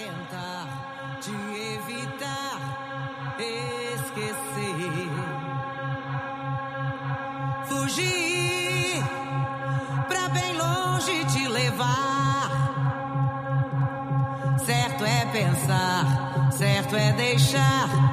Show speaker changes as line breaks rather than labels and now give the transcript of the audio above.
tentar te evitar, esquecer, fugir pra bem longe te levar. Certo é pensar, certo é deixar